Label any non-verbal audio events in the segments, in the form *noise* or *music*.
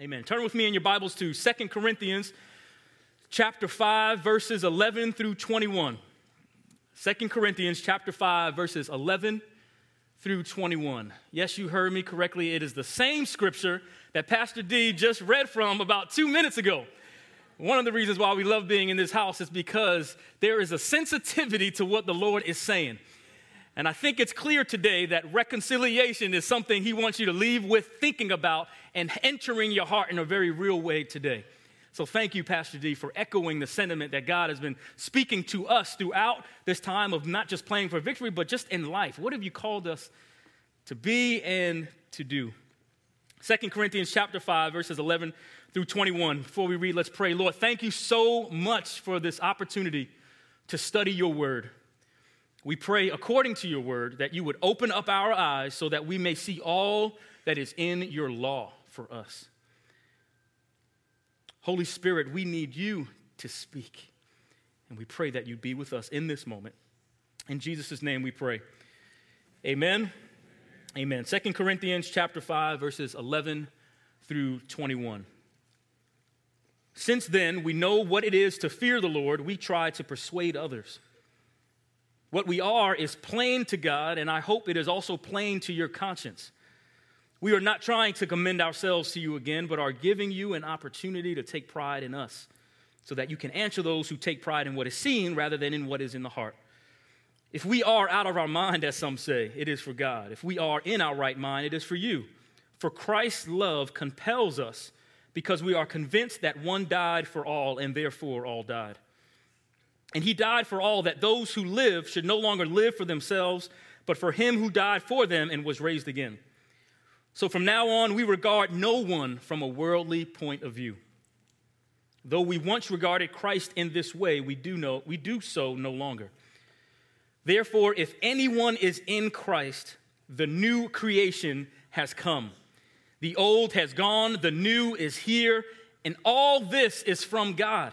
Amen. Turn with me in your Bibles to Second Corinthians chapter 5 verses 11 through 21. 2 Corinthians chapter 5 verses 11 through 21. Yes, you heard me correctly. It is the same scripture that Pastor D just read from about 2 minutes ago. One of the reasons why we love being in this house is because there is a sensitivity to what the Lord is saying. And I think it's clear today that reconciliation is something He wants you to leave with thinking about and entering your heart in a very real way today. So thank you, Pastor D, for echoing the sentiment that God has been speaking to us throughout this time of not just playing for victory, but just in life. What have you called us to be and to do? 2 Corinthians chapter 5, verses 11 through 21. Before we read, let's pray. Lord, thank you so much for this opportunity to study your word. We pray, according to your word, that you would open up our eyes so that we may see all that is in your law for us. Holy Spirit, we need you to speak. And we pray that you be with us in this moment. In Jesus' name we pray. Amen. Amen. Second Corinthians chapter 5, verses 11 through 21. Since then, we know what it is to fear the Lord, we try to persuade others. What we are is plain to God, and I hope it is also plain to your conscience. We are not trying to commend ourselves to you again, but are giving you an opportunity to take pride in us so that you can answer those who take pride in what is seen rather than in what is in the heart. If we are out of our mind, as some say, it is for God. If we are in our right mind, it is for you. For Christ's love compels us because we are convinced that one died for all and therefore all died. And he died for all that those who live should no longer live for themselves, but for him who died for them and was raised again. So from now on, we regard no one from a worldly point of view. Though we once regarded Christ in this way, we do, know, we do so no longer. Therefore, if anyone is in Christ, the new creation has come. The old has gone, the new is here, and all this is from God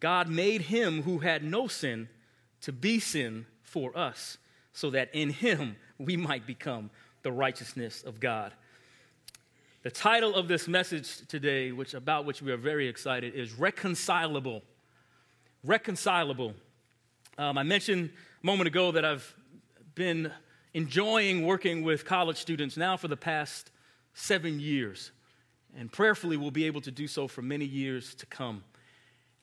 God made him who had no sin to be sin for us, so that in him we might become the righteousness of God. The title of this message today, which about which we are very excited, is reconcilable. Reconcilable. Um, I mentioned a moment ago that I've been enjoying working with college students now for the past seven years, and prayerfully we'll be able to do so for many years to come.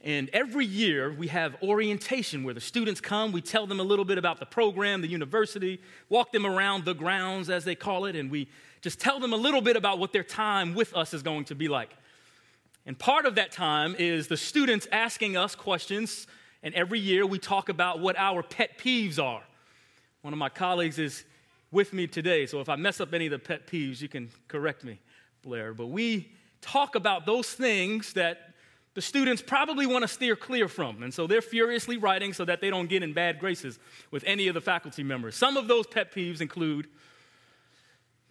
And every year we have orientation where the students come, we tell them a little bit about the program, the university, walk them around the grounds, as they call it, and we just tell them a little bit about what their time with us is going to be like. And part of that time is the students asking us questions, and every year we talk about what our pet peeves are. One of my colleagues is with me today, so if I mess up any of the pet peeves, you can correct me, Blair. But we talk about those things that the students probably want to steer clear from. And so they're furiously writing so that they don't get in bad graces with any of the faculty members. Some of those pet peeves include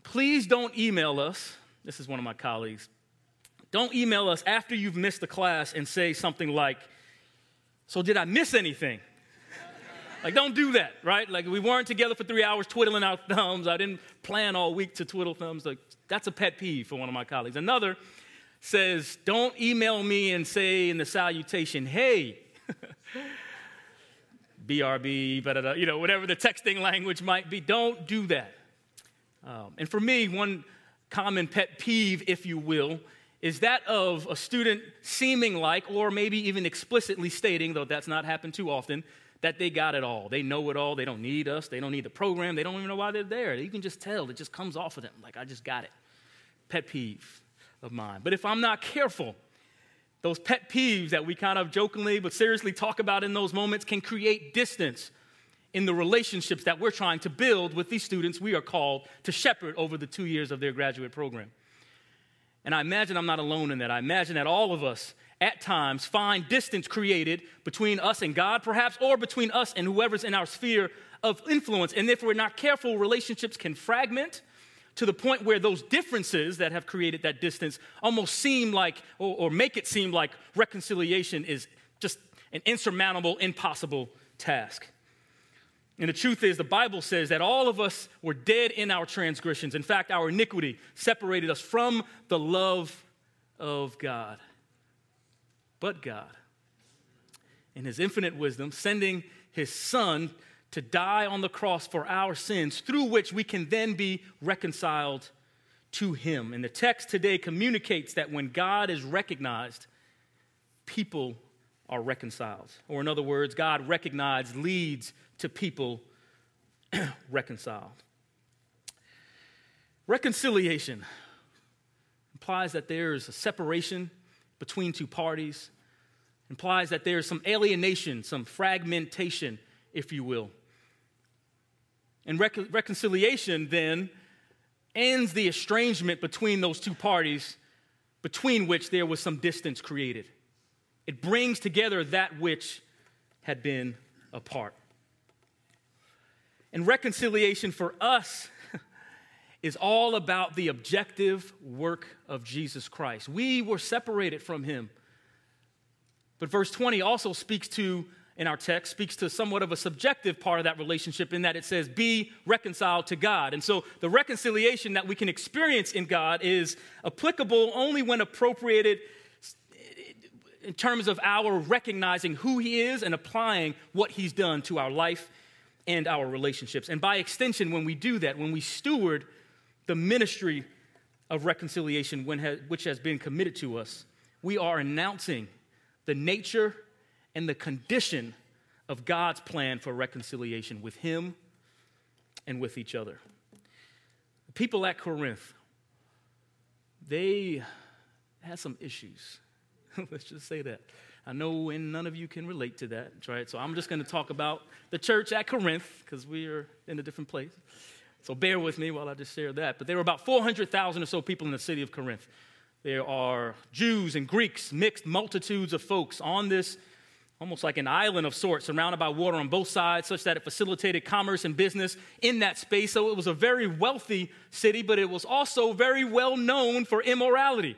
please don't email us. This is one of my colleagues. Don't email us after you've missed the class and say something like, So did I miss anything? *laughs* like, don't do that, right? Like, we weren't together for three hours twiddling our *laughs* thumbs. I didn't plan all week to twiddle thumbs. Like, that's a pet peeve for one of my colleagues. Another says, Don't email me and say in the salutation, hey, *laughs* BRB, you know, whatever the texting language might be. Don't do that. Um, and for me, one common pet peeve, if you will, is that of a student seeming like, or maybe even explicitly stating, though that's not happened too often, that they got it all. They know it all. They don't need us. They don't need the program. They don't even know why they're there. You can just tell. It just comes off of them. Like, I just got it. Pet peeve of mine. But if I'm not careful, those pet peeves that we kind of jokingly but seriously talk about in those moments can create distance in the relationships that we're trying to build with these students we are called to shepherd over the two years of their graduate program. And I imagine I'm not alone in that. I imagine that all of us at times find distance created between us and God, perhaps, or between us and whoever's in our sphere of influence. And if we're not careful, relationships can fragment to the point where those differences that have created that distance almost seem like, or, or make it seem like reconciliation is just an insurmountable, impossible task. And the truth is, the Bible says that all of us were dead in our transgressions. In fact, our iniquity separated us from the love of God. But God, in His infinite wisdom, sending His Son to die on the cross for our sins, through which we can then be reconciled to Him. And the text today communicates that when God is recognized, people are reconciled. Or, in other words, God recognized leads to people *clears throat* reconciled. Reconciliation implies that there's a separation between two parties, implies that there's some alienation, some fragmentation, if you will. And rec- reconciliation then ends the estrangement between those two parties, between which there was some distance created. It brings together that which had been apart. And reconciliation for us *laughs* is all about the objective work of Jesus Christ. We were separated from him. But verse 20 also speaks to, in our text, speaks to somewhat of a subjective part of that relationship in that it says, be reconciled to God. And so the reconciliation that we can experience in God is applicable only when appropriated in terms of our recognizing who He is and applying what He's done to our life and our relationships. And by extension, when we do that, when we steward the ministry of reconciliation, which has been committed to us, we are announcing the nature and the condition of God's plan for reconciliation with Him and with each other. The people at Corinth, they had some issues. *laughs* Let's just say that. I know and none of you can relate to that, right? So I'm just going to talk about the church at Corinth because we are in a different place. So bear with me while I just share that. But there were about 400,000 or so people in the city of Corinth. There are Jews and Greeks, mixed multitudes of folks on this almost like an island of sorts, surrounded by water on both sides, such that it facilitated commerce and business in that space. So it was a very wealthy city, but it was also very well known for immorality.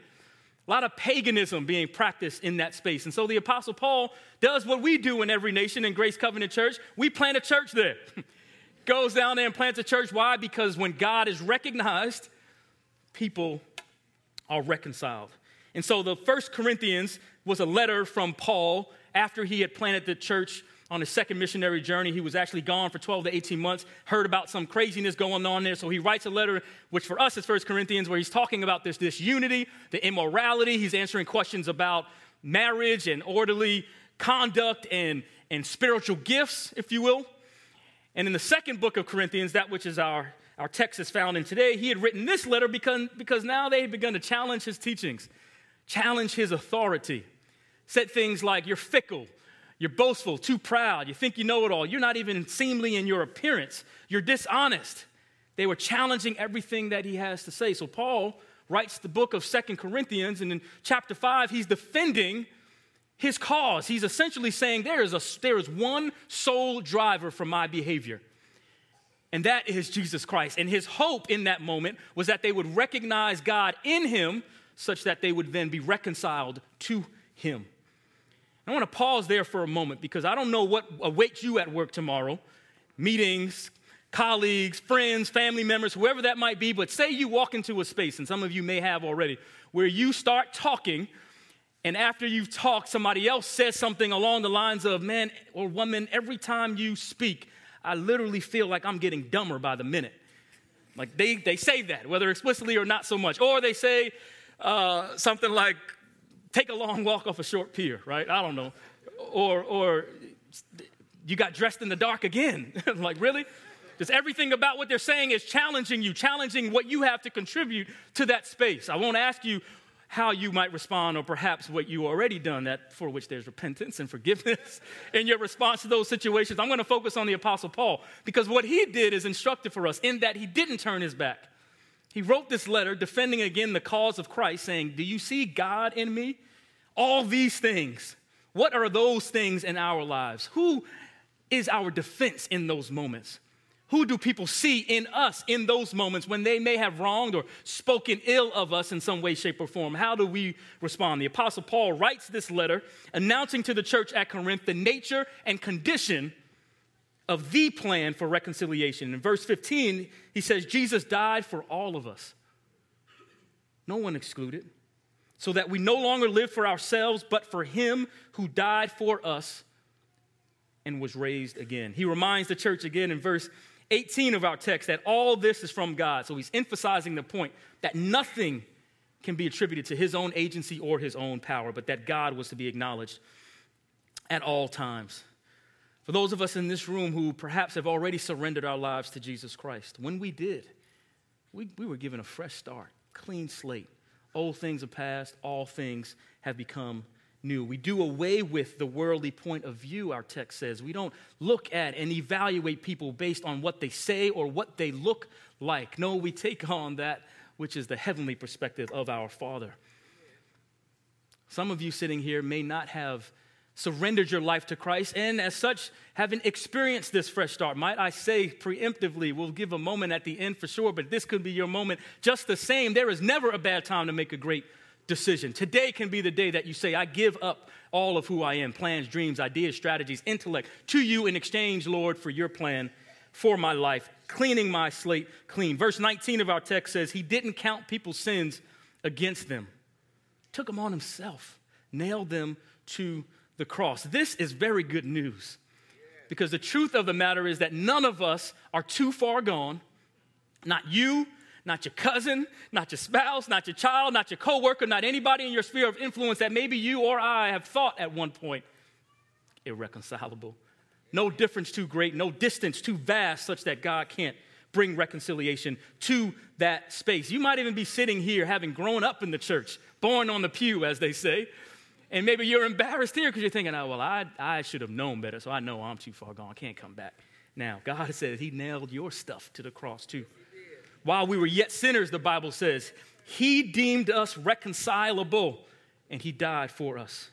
A lot of paganism being practiced in that space. And so the Apostle Paul does what we do in every nation in Grace Covenant Church. We plant a church there. *laughs* Goes down there and plants a church. Why? Because when God is recognized, people are reconciled. And so the first Corinthians was a letter from Paul after he had planted the church on his second missionary journey. He was actually gone for 12 to 18 months, heard about some craziness going on there. So he writes a letter, which for us is First Corinthians, where he's talking about this disunity, the immorality. He's answering questions about marriage and orderly conduct and, and spiritual gifts, if you will. And in the second book of Corinthians, that which is our, our text is found in today, he had written this letter because, because now they had begun to challenge his teachings, challenge his authority. Said things like, You're fickle, you're boastful, too proud. You think you know it all. You're not even seemly in your appearance. You're dishonest. They were challenging everything that he has to say. So Paul writes the book of Second Corinthians, and in chapter 5, he's defending his cause. He's essentially saying there is, a, there is one sole driver for my behavior, and that is Jesus Christ. And his hope in that moment was that they would recognize God in him such that they would then be reconciled to him. I want to pause there for a moment because I don't know what awaits you at work tomorrow meetings, colleagues, friends, family members, whoever that might be. But say you walk into a space, and some of you may have already, where you start talking, and after you've talked, somebody else says something along the lines of, Man or woman, every time you speak, I literally feel like I'm getting dumber by the minute. Like they, they say that, whether explicitly or not so much. Or they say uh, something like, take a long walk off a short pier, right? I don't know. Or, or you got dressed in the dark again. *laughs* like, really? Just everything about what they're saying is challenging you, challenging what you have to contribute to that space. I won't ask you how you might respond, or perhaps what you already done, that for which there's repentance and forgiveness *laughs* in your response to those situations. I'm going to focus on the Apostle Paul because what he did is instructive for us in that he didn't turn his back He wrote this letter defending again the cause of Christ, saying, Do you see God in me? All these things. What are those things in our lives? Who is our defense in those moments? Who do people see in us in those moments when they may have wronged or spoken ill of us in some way, shape, or form? How do we respond? The Apostle Paul writes this letter announcing to the church at Corinth the nature and condition of the plan for reconciliation. In verse 15, he says, Jesus died for all of us, no one excluded, so that we no longer live for ourselves, but for him who died for us and was raised again. He reminds the church again in verse 18 of our text that all this is from God. So he's emphasizing the point that nothing can be attributed to his own agency or his own power, but that God was to be acknowledged at all times. For those of us in this room who perhaps have already surrendered our lives to Jesus Christ, when we did, we, we were given a fresh start, clean slate. Old things are past, all things have become new. We do away with the worldly point of view, our text says. We don't look at and evaluate people based on what they say or what they look like. No, we take on that which is the heavenly perspective of our Father. Some of you sitting here may not have surrendered your life to Christ, and as such, haven't experienced this fresh start. Might I say preemptively, we'll give a moment at the end for sure, but this could be your moment just the same. There is never a bad time to make a great decision. Today can be the day that you say, I give up all of who I am plans, dreams, ideas, strategies, intellect to you in exchange, Lord, for your plan for my life, cleaning my slate clean. Verse 19 of our text says, He didn't count people's sins against them, took them on Himself, nailed them to the cross. This is very good news because the truth of the matter is that none of us are too far gone. Not you, not your cousin, not your spouse, not your child, not your coworker, not anybody in your sphere of influence that maybe you or I have thought at one point irreconcilable. No difference too great, no distance too vast, such that God can't bring reconciliation to that space. You might even be sitting here having grown up in the church, born on the pew, as they say, and maybe you're embarrassed here because you're thinking, oh, well, I, I should have known better, so I know I'm too far gone. I can't come back. Now, God says He nailed your stuff to the cross too. While we were yet sinners, the Bible says, He deemed us reconcilable and He died for us.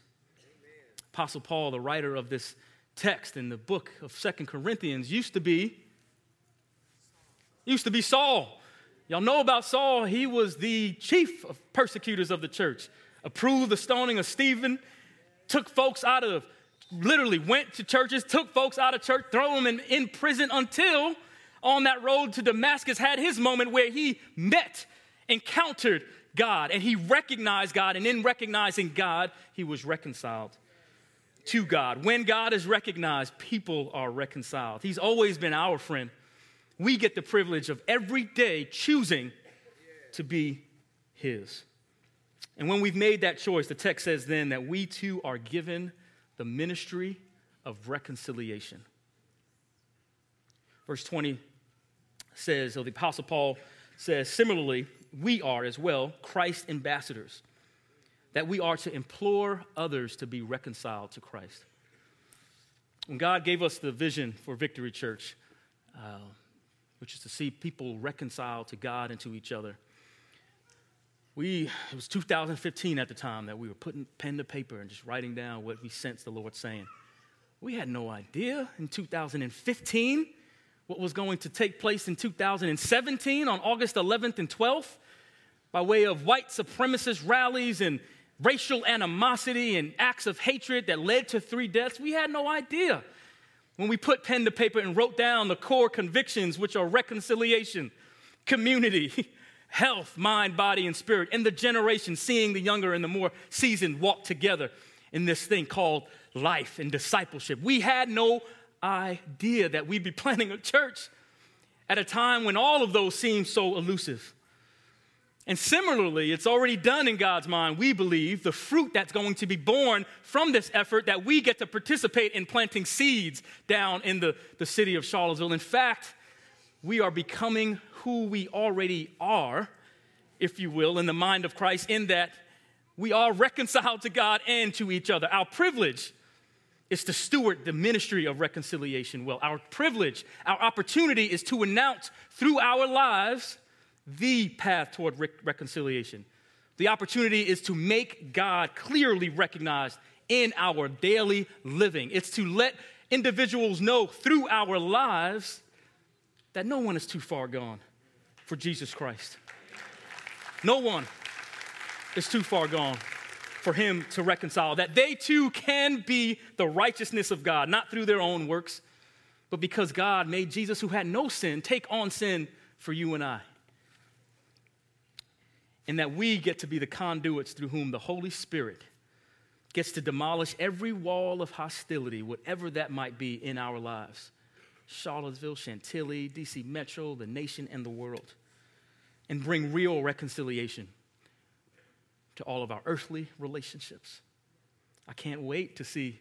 Apostle Paul, the writer of this text in the book of Second Corinthians, used to be used to be Saul. Y'all know about Saul. He was the chief of persecutors of the church approved the stoning of Stephen, took folks out of, literally went to churches, took folks out of church, throw them in, in prison until on that road to Damascus had his moment where he met, encountered God, and he recognized God, and in recognizing God, he was reconciled to God. When God is recognized, people are reconciled. He's always been our friend. We get the privilege of every day choosing to be his. And when we've made that choice, the text says then that we too are given the ministry of reconciliation. Verse 20 says, the Apostle Paul says, similarly, we are as well Christ ambassadors, that we are to implore others to be reconciled to Christ. When God gave us the vision for Victory Church, uh, which is to see people reconciled to God and to each other, we, it was 2015 at the time that we were putting pen to paper and just writing down what we sensed the Lord saying. We had no idea in 2015 what was going to take place in 2017 on August 11th and 12th by way of white supremacist rallies and racial animosity and acts of hatred that led to three deaths. We had no idea when we put pen to paper and wrote down the core convictions, which are reconciliation, community, health, mind, body, and spirit, and the generation seeing the younger and the more seasoned walk together in this thing called life and discipleship. We had no idea that we'd be *laughs* planning a church at a time when all of those seem so elusive. And similarly, it's already done in God's mind, we believe, the fruit that's going to be born from this effort that we get to participate in planting seeds down in the, the city of Charlottesville. In fact, we are becoming who we already are, if you will, in the mind of Christ, in that we are reconciled to God and to each other. Our privilege is to steward the ministry of reconciliation well. Our privilege, our opportunity is to announce through our lives the path toward re- reconciliation. The opportunity is to make God clearly recognized in our daily living. It's to let individuals know through our lives that no one is too far gone for Jesus Christ. No one is too far gone for him to reconcile, that they too can be the righteousness of God, not through their own works, but because God made Jesus, who had no sin, take on sin for you and I. And that we get to be the conduits through whom the Holy Spirit gets to demolish every wall of hostility, whatever that might be in our lives. Charlottesville, Chantilly, DC Metro, the nation, and the world. And bring real reconciliation to all of our earthly relationships. I can't wait to see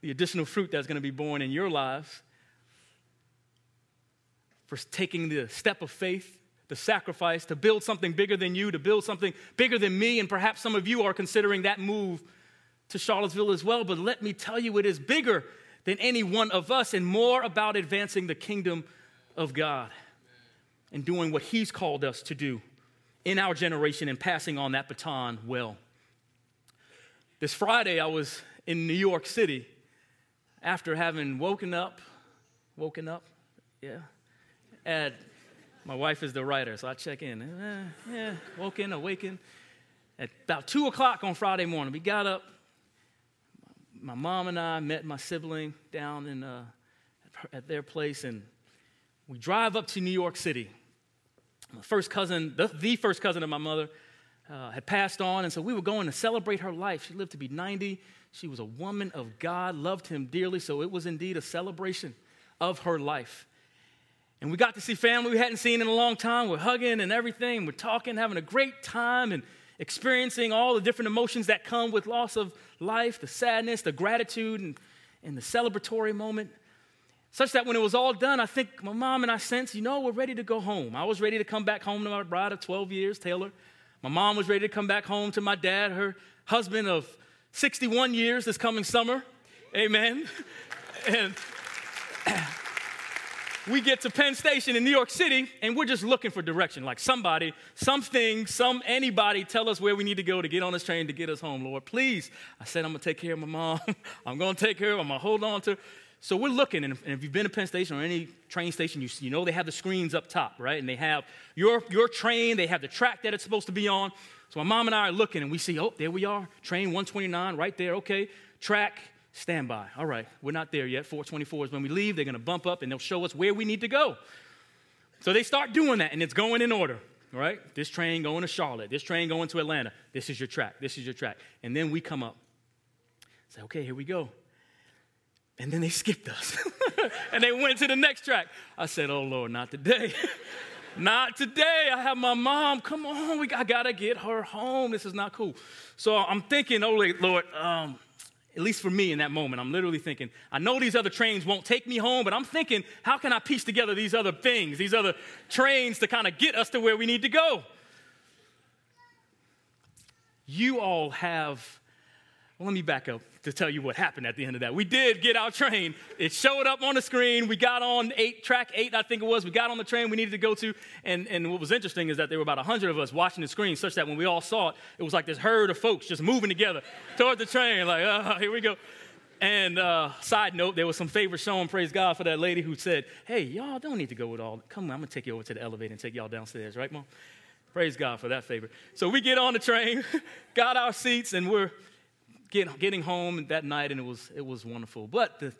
the additional fruit that's going to be born in your lives for taking the step of faith, the sacrifice to build something bigger than you, to build something bigger than me. And perhaps some of you are considering that move to Charlottesville as well. But let me tell you, it is bigger than any one of us and more about advancing the kingdom of God and doing what He's called us to do in our generation and passing on that baton well. This Friday, I was in New York City after having woken up, woken up, yeah, at my wife is the writer, so I check in. Eh, yeah, woken, awakened. At about 2 o'clock on Friday morning, we got up. My mom and I met my sibling down in, uh, at their place, and we drive up to New York City. My first cousin, the, the first cousin of my mother, uh, had passed on, and so we were going to celebrate her life. She lived to be 90. She was a woman of God, loved him dearly, so it was indeed a celebration of her life. And we got to see family we hadn't seen in a long time. We're hugging and everything. We're talking, having a great time, and experiencing all the different emotions that come with loss of life the sadness, the gratitude, and, and the celebratory moment. Such that when it was all done, I think my mom and I sensed, you know, we're ready to go home. I was ready to come back home to my bride of 12 years, Taylor. My mom was ready to come back home to my dad, her husband of 61 years this coming summer. Amen. *laughs* and *clears throat* we get to Penn Station in New York City and we're just looking for direction. Like somebody, something, some anybody tell us where we need to go to get on this train to get us home, Lord. Please. I said, I'm gonna take care of my mom. *laughs* I'm gonna take care of her. I'm gonna hold on to her. So we're looking, and if you've been to Penn Station or any train station, you, you know they have the screens up top, right? And they have your, your train, they have the track that it's supposed to be on. So my mom and I are looking, and we see, oh, there we are, train 129 right there, okay, track, standby. All right, we're not there yet. 424 is when we leave. They're to bump up, and they'll show us where we need to go. So they start doing that, and it's going in order, right? This train going to Charlotte, this train going to Atlanta. This is your track, this is your track. And then we come up. Say, okay, here we go. And then they skipped us *laughs* and they went to the next track. I said, Oh Lord, not today. *laughs* not today. I have my mom. Come on, we, I gotta get her home. This is not cool. So I'm thinking, Oh Lord, um, at least for me in that moment, I'm literally thinking, I know these other trains won't take me home, but I'm thinking, how can I piece together these other things, these other trains to kind of get us to where we need to go? You all have well, let me back up to tell you what happened at the end of that. We did get our train. It showed up on the screen. We got on eight, track eight, I think it was. We got on the train we needed to go to. And, and what was interesting is that there were about 100 of us watching the screen, such that when we all saw it, it was like this herd of folks just moving together toward the train, like, oh, here we go. And uh, side note, there was some favor shown, praise God, for that lady who said, hey, y'all don't need to go with all. Come on, I'm going to take you over to the elevator and take y'all downstairs, right, Mom? Praise God for that favor. So we get on the train, *laughs* got our seats, and we're get, getting home that night, and it was, it was wonderful. But the,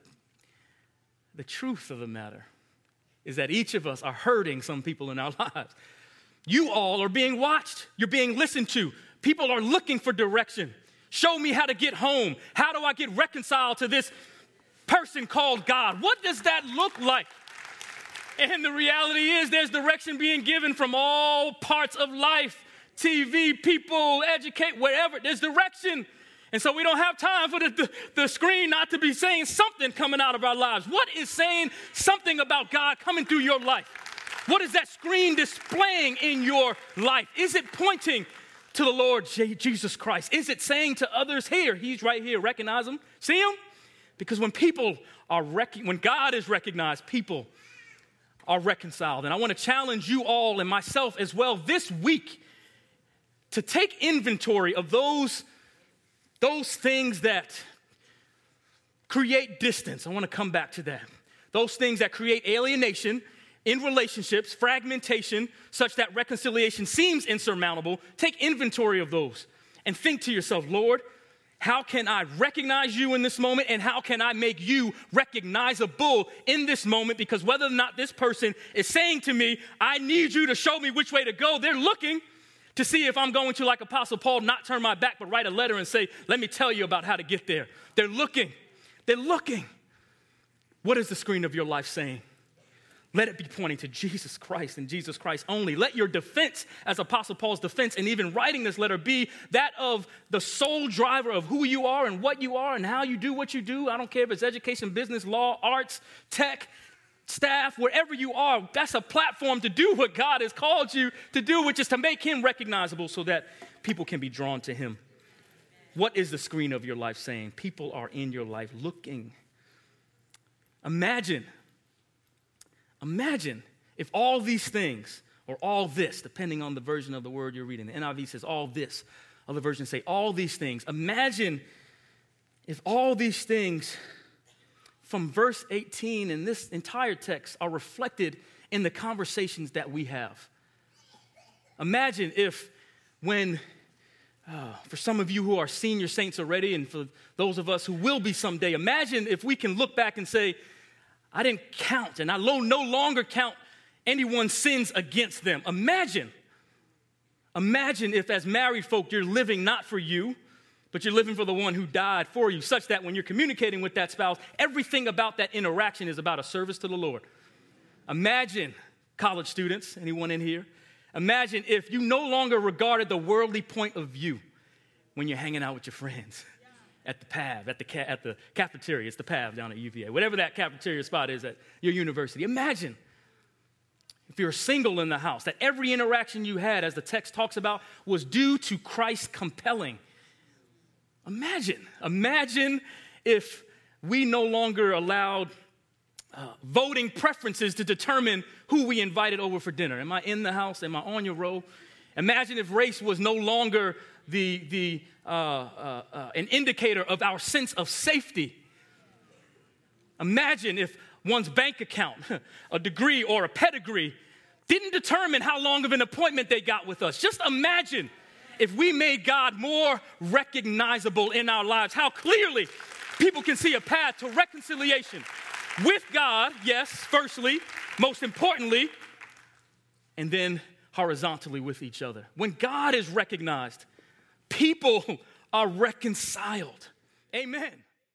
the truth of the matter is that each of us are hurting some people in our *laughs* lives. You all are being watched, you're being listened to. People are looking for direction. Show me how to get home. How do I get reconciled to this person called God? What does that look like? And the reality is, there's direction being given from all parts of life TV, people, educate, wherever. There's direction. And so we don't have time for the, the, the, screen not to be saying something coming out of our lives. What is saying something about God coming through your life? What is that screen displaying in your life? Is it pointing to the Lord Jesus Christ? Is it saying to others, here, he's right here, recognize him, see him? Because when people are, rec- when God is recognized, people are reconciled. And I want to challenge you all and myself as well this week to take inventory of those, those things that create distance. I want to come back to that. Those things that create alienation in relationships, fragmentation, such that reconciliation seems insurmountable. Take inventory of those and think to yourself, Lord, how can I recognize you in this moment and how can I make you recognizable in this moment? Because whether or not this person is saying to me, I need you to show me which way to go, they're looking to see if I'm going to, like Apostle Paul, not turn my back, but write a letter and say, Let me tell you about how to get there. They're looking. They're looking. What is the screen of your life saying? Let it be pointing to Jesus Christ and Jesus Christ only. Let your defense, as Apostle Paul's defense, and even writing this letter, be that of the sole driver of who you are and what you are and how you do what you do. I don't care if it's education, business, law, arts, tech, staff, wherever you are. That's a platform to do what God has called you to do, which is to make Him recognizable so that people can be drawn to Him. What is the screen of your life saying? People are in your life looking. Imagine Imagine if all these things, or all this, depending on the version of the word you're reading, the NIV says all this, other versions say all these things. Imagine if all these things from verse 18 and this entire text are reflected in the conversations that we have. Imagine if, when, uh, for some of you who are senior saints already, and for those of us who will be someday, imagine if we can look back and say, I didn't count, and I no longer count anyone's sins against them. Imagine, imagine if, as married folk, you're living not for you, but you're living for the one who died for you, such that when you're communicating with that spouse, everything about that interaction is about a service to the Lord. Imagine, college students, anyone in here, imagine if you no longer regarded the worldly point of view when you're hanging out with your friends at the PAV, at the, ca- at the cafeteria. It's the PAV down at UVA, whatever that cafeteria spot is at your university. Imagine if you're single in the house, that every interaction you had, as the text talks about, was due to Christ compelling. Imagine, imagine if we no longer allowed uh, voting preferences to determine who we invited over for dinner. Am I in the house? Am I on your row? Imagine if race was no longer the, the, uh, uh, uh, an indicator of our sense of safety. Imagine if one's bank account, *laughs* a degree, or a pedigree didn't determine how long of an appointment they got with us. Just imagine if we made God more recognizable in our lives, how clearly people can see a path to reconciliation with God, yes, firstly, most importantly, and then horizontally with each other. When God is recognized, people are reconciled. Amen.